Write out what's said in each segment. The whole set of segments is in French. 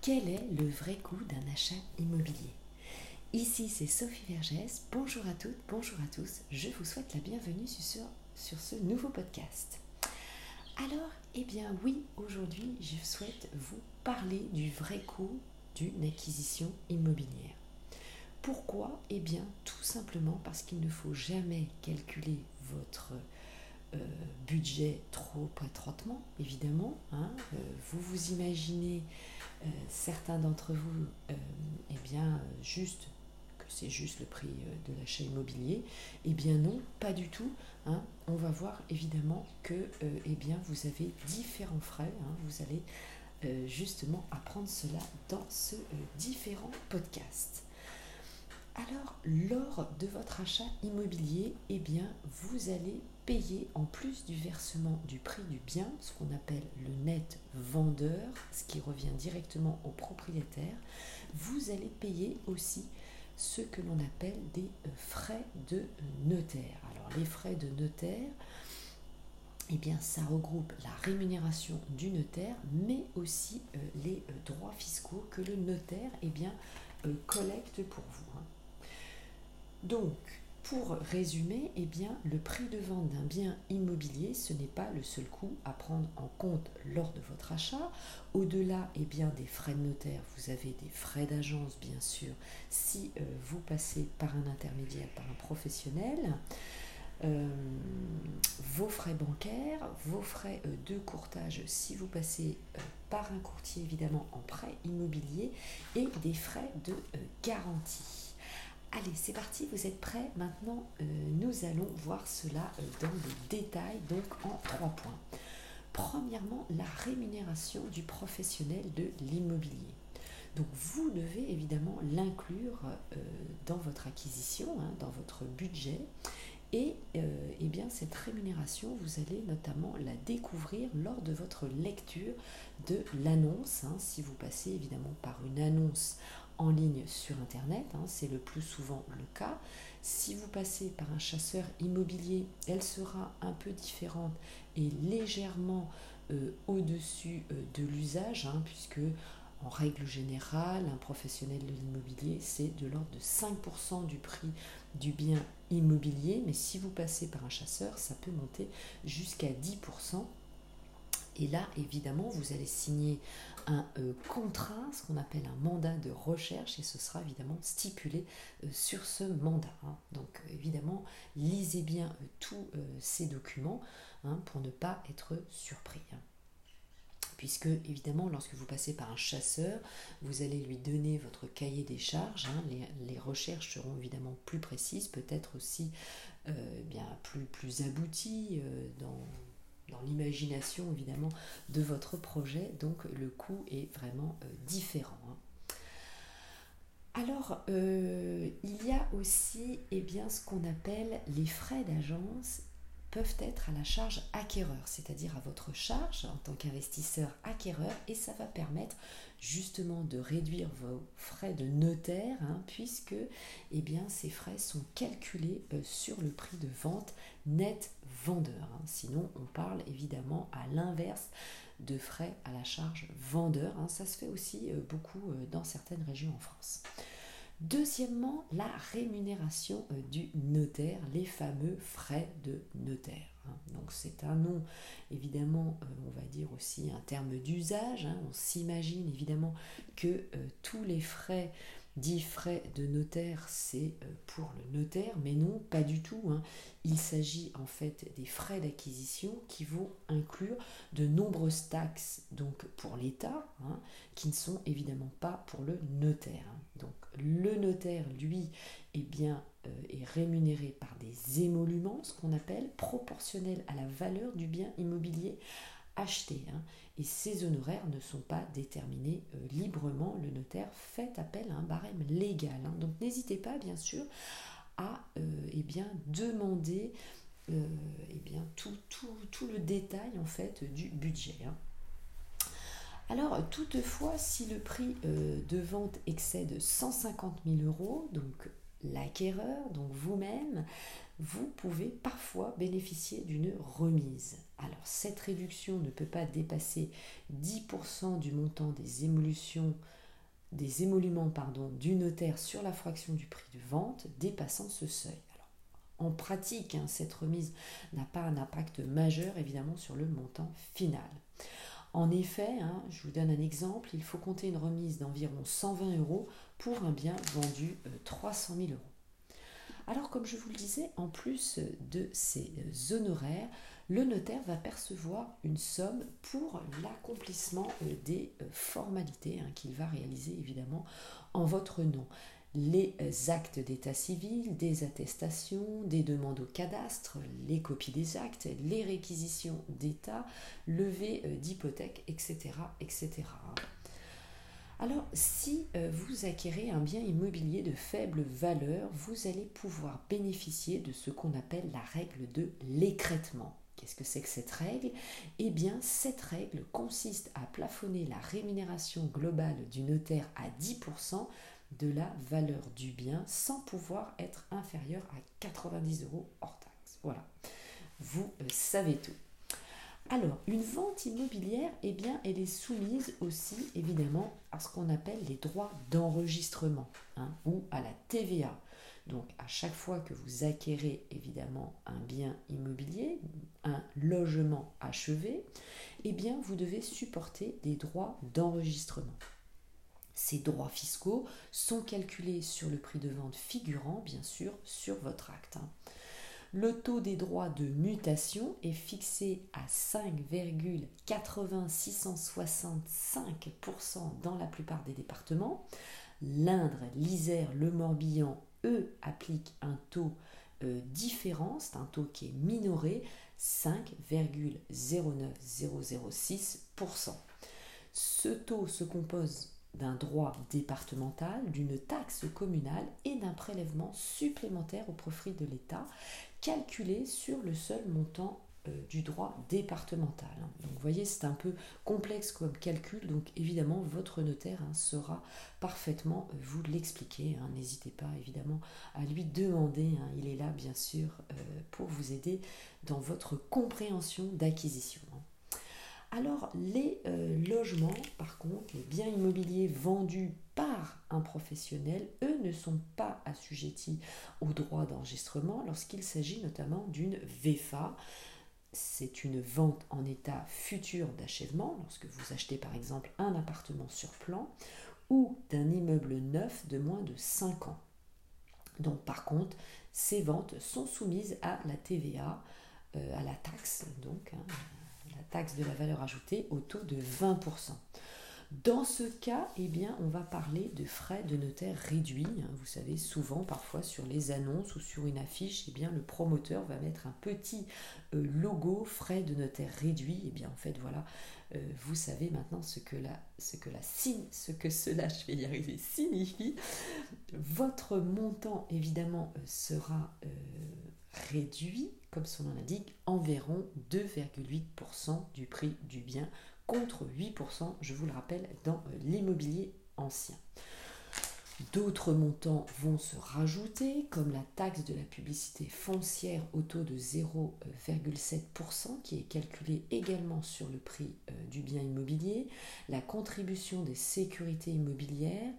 quel est le vrai coût d'un achat immobilier Ici, c'est Sophie Vergès. Bonjour à toutes, bonjour à tous. Je vous souhaite la bienvenue sur, ce nouveau podcast. Alors, eh bien oui, aujourd'hui, je souhaite vous parler du vrai coût d'une acquisition immobilière. Pourquoi Eh bien, tout simplement parce qu'il ne faut jamais calculer votre euh, budget trop étroitement, évidemment. Hein. Euh, vous vous imaginez, euh, certains d'entre vous, eh bien, juste que c'est juste le prix de l'achat immobilier. Eh bien non, pas du tout. Hein. On va voir évidemment que eh bien, vous avez différents frais. Hein. Vous allez justement apprendre cela dans ce différent podcast. Alors, lors de votre achat immobilier, eh bien, vous allez payer en plus du versement du prix du bien, ce qu'on appelle le net vendeur, ce qui revient directement au propriétaire, vous allez payer aussi ce que l'on appelle des euh, frais de notaire. Alors, les frais de notaire, eh bien, ça regroupe la rémunération du notaire, mais aussi euh, les euh, droits fiscaux que le notaire eh bien, collecte pour vous. Hein. Donc, pour résumer, eh bien, le prix de vente d'un bien immobilier, ce n'est pas le seul coût à prendre en compte lors de votre achat. Au-delà eh bien, des frais de notaire, vous avez des frais d'agence, bien sûr, si euh, vous passez par un intermédiaire, par un professionnel. Euh, vos frais bancaires, vos frais euh, de courtage si vous passez par un courtier évidemment en prêt immobilier et des frais de garantie. Allez, c'est parti, vous êtes prêts Maintenant, euh, nous allons voir cela euh, dans le détail, donc en trois points. Premièrement, la rémunération du professionnel de l'immobilier. Donc vous devez évidemment l'inclure euh, dans votre acquisition, hein, dans votre budget. Et eh bien, cette rémunération, vous allez notamment la découvrir lors de votre lecture de l'annonce. Hein, si vous passez évidemment par une annonce en ligne sur Internet, hein, c'est le plus souvent le cas. Si vous passez par un chasseur immobilier, elle sera un peu différente et légèrement euh, au-dessus euh, de l'usage, hein, puisque en règle générale, un professionnel de l'immobilier, c'est de l'ordre de 5% du prix du bien immobilier, mais si vous passez par un chasseur, ça peut monter jusqu'à 10%. Et là, évidemment, vous allez signer un euh, contrat, ce qu'on appelle un mandat de recherche, et ce sera évidemment stipulé euh, sur ce mandat. Hein. Donc, évidemment, lisez bien euh, tous ces documents hein, pour ne pas être surpris. Hein. Puisque, évidemment, lorsque vous passez par un chasseur, vous allez lui donner votre cahier des charges. Les, les, recherches seront évidemment plus précises, peut-être aussi bien plus, plus abouties dans dans l'imagination évidemment de votre projet, donc le coût est vraiment euh, différent. Hein. Alors, euh, il y a aussi eh bien, ce qu'on appelle les frais d'agence peuvent être à la charge acquéreur, c'est-à-dire à votre charge en tant qu'investisseur acquéreur, et ça va permettre justement de réduire vos frais de notaire, hein, puisque eh bien, ces frais sont calculés euh, sur le prix de vente net vendeur. Hein. Sinon, on parle évidemment à l'inverse de frais à la charge vendeur. Hein. Ça se fait aussi euh, beaucoup euh, dans certaines régions en France. Deuxièmement, la rémunération euh, du notaire, les fameux frais de notaire. Hein. Donc c'est un nom, évidemment, on va dire aussi un terme d'usage. On s'imagine évidemment que tous les frais Dix frais de notaire, c'est euh, pour le notaire, mais non, pas du tout. Hein. Il s'agit en fait des frais d'acquisition qui vont inclure de nombreuses taxes donc pour l'État, hein, qui ne sont évidemment pas pour le notaire. Hein. Donc le notaire, lui, eh bien, euh, est rémunéré par des émoluments, ce qu'on appelle proportionnels à la valeur du bien immobilier acheté. Hein. et ces honoraires ne sont pas déterminés euh, librement. Le notaire fait appel à un barème légal. Hein. donc n'hésitez pas, bien sûr, à euh, eh bien, demander euh, eh bien, tout, tout, le détail en fait du budget. Hein. Alors, toutefois, si le prix de vente excède 150 000 euros, donc l'acquéreur, donc vous-même, vous pouvez parfois bénéficier d'une remise. Alors cette réduction ne peut pas dépasser 10% du montant des des émoluments pardon, du notaire sur la fraction du prix de vente dépassant ce seuil. Alors, en pratique, hein, cette remise n'a pas un impact majeur évidemment sur le montant final. En effet, hein, je vous donne un exemple, il faut compter une remise d'environ 120 euros pour un bien vendu 300 euh, 000 euros. Alors comme je vous le disais, en plus de ces euh, honoraires, le notaire va percevoir une somme pour l'accomplissement euh, des formalités hein, qu'il va réaliser évidemment en votre nom les actes d'état civil, des attestations, des demandes au cadastre, les copies des actes, les réquisitions d'état, levée euh, d'hypothèque, etc.. Alors, si euh, vous acquérez un bien immobilier de faible valeur, vous allez pouvoir bénéficier de ce qu'on appelle la règle de l'écrètement. Qu'est-ce que c'est que cette règle? Eh bien, cette règle consiste à plafonner la rémunération globale du notaire à 10% de la valeur du bien sans pouvoir être inférieur à 90 euros hors taxe. Voilà, vous euh, savez tout. Alors, une vente immobilière, eh bien, elle est soumise aussi, évidemment, à ce qu'on appelle les droits d'enregistrement hein, ou à la TVA. Donc, à chaque fois que vous acquérez, évidemment, un bien immobilier, un logement achevé, eh bien, vous devez supporter des droits d'enregistrement. Ces droits fiscaux sont calculés sur le prix de vente figurant, bien sûr, sur votre acte. Hein. Le taux des droits de mutation est fixé à 5,8665% dans la plupart des départements. L'Indre, l'Isère, le Morbihan, eux, appliquent un taux euh, différent, c'est un taux qui est minoré, 5,09006%. Ce taux se compose d'un droit départemental, d'une taxe communale et d'un prélèvement supplémentaire au profit de l'État, calculé sur le seul montant euh, du droit départemental. Donc vous voyez, c'est un peu complexe comme calcul, donc évidemment votre notaire hein, saura parfaitement euh, vous l'expliquer. Hein. N'hésitez pas évidemment à lui demander, hein. il est là bien sûr euh, pour vous aider dans votre compréhension d'acquisition. Alors les euh, logements, par contre, les biens immobiliers vendus par un professionnel, eux ne sont pas assujettis au droit d'enregistrement lorsqu'il s'agit notamment d'une VFA. C'est une vente en état futur d'achèvement, lorsque vous achetez par exemple un appartement sur plan, ou d'un immeuble neuf de moins de 5 ans. Donc par contre, ces ventes sont soumises à la TVA, euh, à la taxe, donc, hein, taxe de la valeur ajoutée au taux de 20%. Dans ce cas, eh bien, on va parler de frais de notaire réduits. Vous savez, souvent, parfois sur les annonces ou sur une affiche, eh bien, le promoteur va mettre un petit euh, logo frais de notaire réduits. Eh bien, en fait, voilà, euh, vous savez maintenant ce que, la, ce, que la, ce que cela, je vais y arriver, signifie. Votre montant, évidemment, euh, sera réduit, comme son nom l'indique, environ 2,8% du prix du bien contre 8%, je vous le rappelle, dans euh, l'immobilier ancien. D'autres montants vont se rajouter, comme la taxe de la publicité foncière au taux de 0,7%, qui est calculée également sur le prix euh, du bien immobilier, la contribution des sécurités immobilières,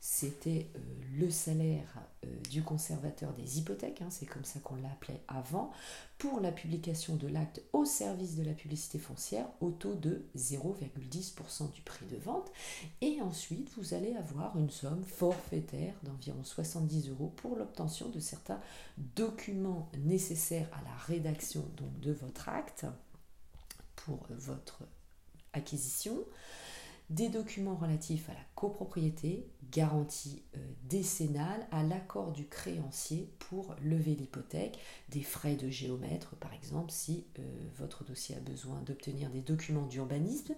c'était euh, le salaire euh, du conservateur des hypothèques, hein, c'est comme ça qu'on l'appelait avant, pour la publication de l'acte au service de la publicité foncière au taux de 0,10% du prix de vente. Et ensuite, vous allez avoir une somme forfaitaire d'environ 70 euros pour l'obtention de certains documents nécessaires à la rédaction de votre acte pour votre acquisition des documents relatifs à la copropriété, garantie euh, décennale, à l'accord du créancier pour lever l'hypothèque, des frais de géomètre par exemple si euh, votre dossier a besoin d'obtenir des documents d'urbanisme,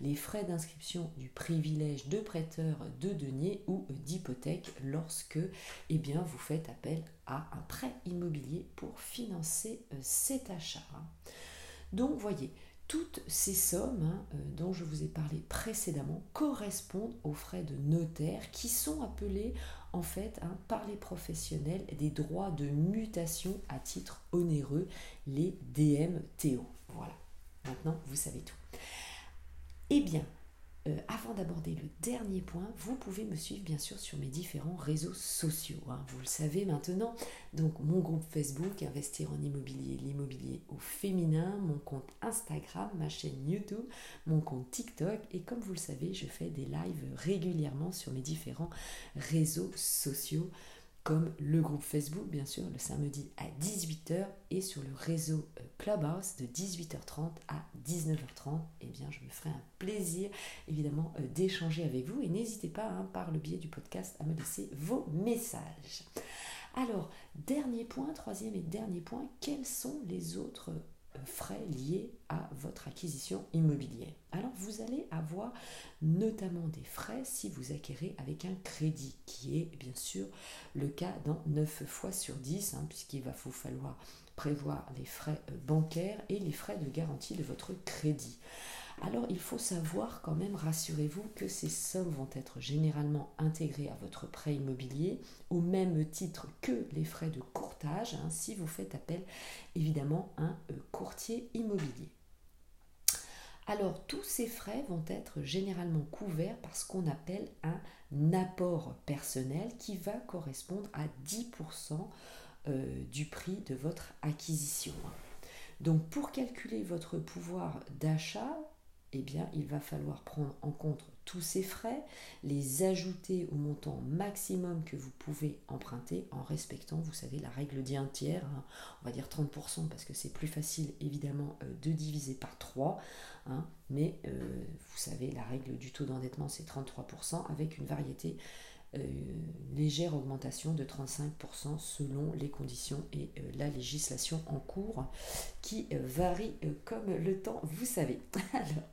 les frais d'inscription du privilège de prêteur de deniers ou d'hypothèque lorsque eh bien, vous faites appel à un prêt immobilier pour financer euh, cet achat. Donc voyez, Toutes ces sommes hein, euh, dont je vous ai parlé précédemment correspondent aux frais de notaire qui sont appelés en fait hein, par les professionnels des droits de mutation à titre onéreux, les DMTO. Voilà, maintenant vous savez tout. Eh bien, euh, avant d'aborder le dernier point, vous pouvez me suivre bien sûr sur mes différents réseaux sociaux. Hein. vous le savez maintenant. Donc mon groupe Facebook, Investir en immobilier, l'immobilier au féminin, mon compte Instagram, ma chaîne YouTube, mon compte TikTok. Et comme vous le savez, je fais des lives régulièrement sur mes différents réseaux sociaux comme le groupe Facebook, bien sûr, le samedi à 18h et sur le réseau euh, Clubhouse de 18h30 à 19h30. Eh bien, je me ferai un plaisir, évidemment, euh, d'échanger avec vous et n'hésitez pas, hein, par le biais du podcast, à me laisser vos messages. Alors, dernier point, troisième et dernier point, quels sont les autres frais liés à votre acquisition immobilière. Alors vous allez avoir notamment des frais si vous acquérez avec un crédit, qui est bien sûr le cas dans 9 fois sur 10, hein, puisqu'il va vous falloir prévoir les frais bancaires et les frais de garantie de votre crédit. Alors il faut savoir quand même, rassurez-vous, que ces sommes vont être généralement intégrées à votre prêt immobilier au même titre que les frais de courtage, hein, si vous faites appel évidemment à un euh, courtier immobilier. Alors tous ces frais vont être généralement couverts par ce qu'on appelle un apport personnel qui va correspondre à 10% euh, du prix de votre acquisition. Donc pour calculer votre pouvoir d'achat, eh bien, il va falloir prendre en compte tous ces frais, les ajouter au montant maximum que vous pouvez emprunter en respectant, vous savez, la règle d'un tiers, hein. on va dire 30% parce que c'est plus facile évidemment euh, de diviser par 3, hein. mais euh, vous savez, la règle du taux d'endettement c'est 33% avec une variété légère augmentation de 35% selon les conditions et euh, la législation en cours qui euh, varie comme le temps, vous savez. Alors,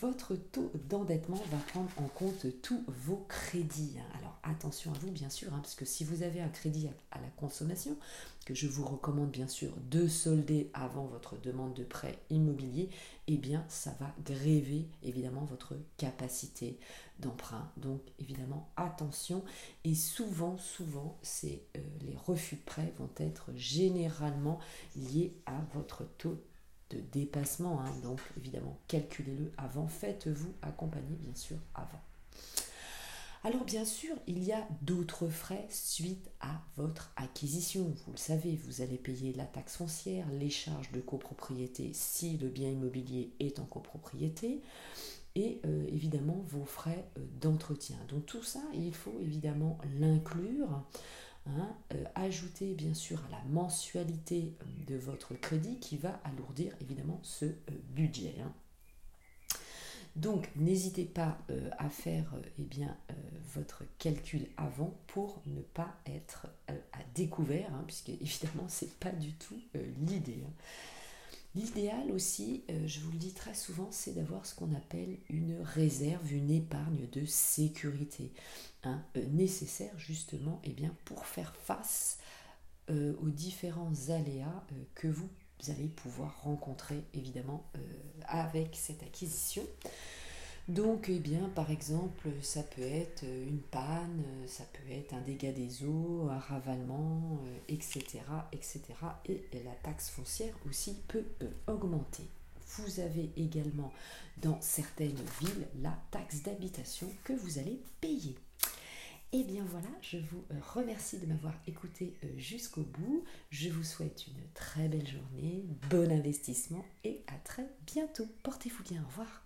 votre taux d'endettement va prendre en compte tous vos crédits. Alors, attention à vous, bien sûr, hein, parce que si vous avez un crédit à la consommation, que je vous recommande bien sûr de solder avant votre demande de prêt immobilier, eh bien ça va gréver évidemment votre capacité d'emprunt. Donc évidemment attention et souvent souvent euh, les refus de prêt vont être généralement liés à votre taux de dépassement. Hein. Donc évidemment calculez-le avant, faites-vous accompagner bien sûr avant. Alors bien sûr, il y a d'autres frais suite à votre acquisition. Vous le savez, vous allez payer la taxe foncière, les charges de copropriété si le bien immobilier est en copropriété et euh, évidemment vos frais euh, d'entretien. Donc tout ça, il faut évidemment l'inclure. Hein, euh, ajouter bien sûr à la mensualité de votre crédit qui va alourdir évidemment ce budget. Hein. Donc n'hésitez pas euh, à faire euh, eh bien, euh, votre calcul avant pour ne pas être à découvert, hein, puisque évidemment c'est pas du tout l'idée. Hein. L'idéal aussi, je vous le dis très souvent, c'est d'avoir ce qu'on appelle une réserve, une épargne de sécurité, hein, nécessaire justement eh pour faire face aux différents aléas que vous vous allez pouvoir rencontrer évidemment euh, avec cette acquisition. Donc, eh bien, par exemple, ça peut être une panne, ça peut être un dégât des eaux, un ravalement, etc., euh, etc. Et la taxe foncière aussi peut augmenter. Vous avez également dans certaines villes la taxe d'habitation que vous allez payer. Et eh bien voilà, je vous euh, remercie de m'avoir écouté euh, jusqu'au bout. Je vous souhaite une très belle journée, bon investissement et à très bientôt. Portez-vous bien, au revoir.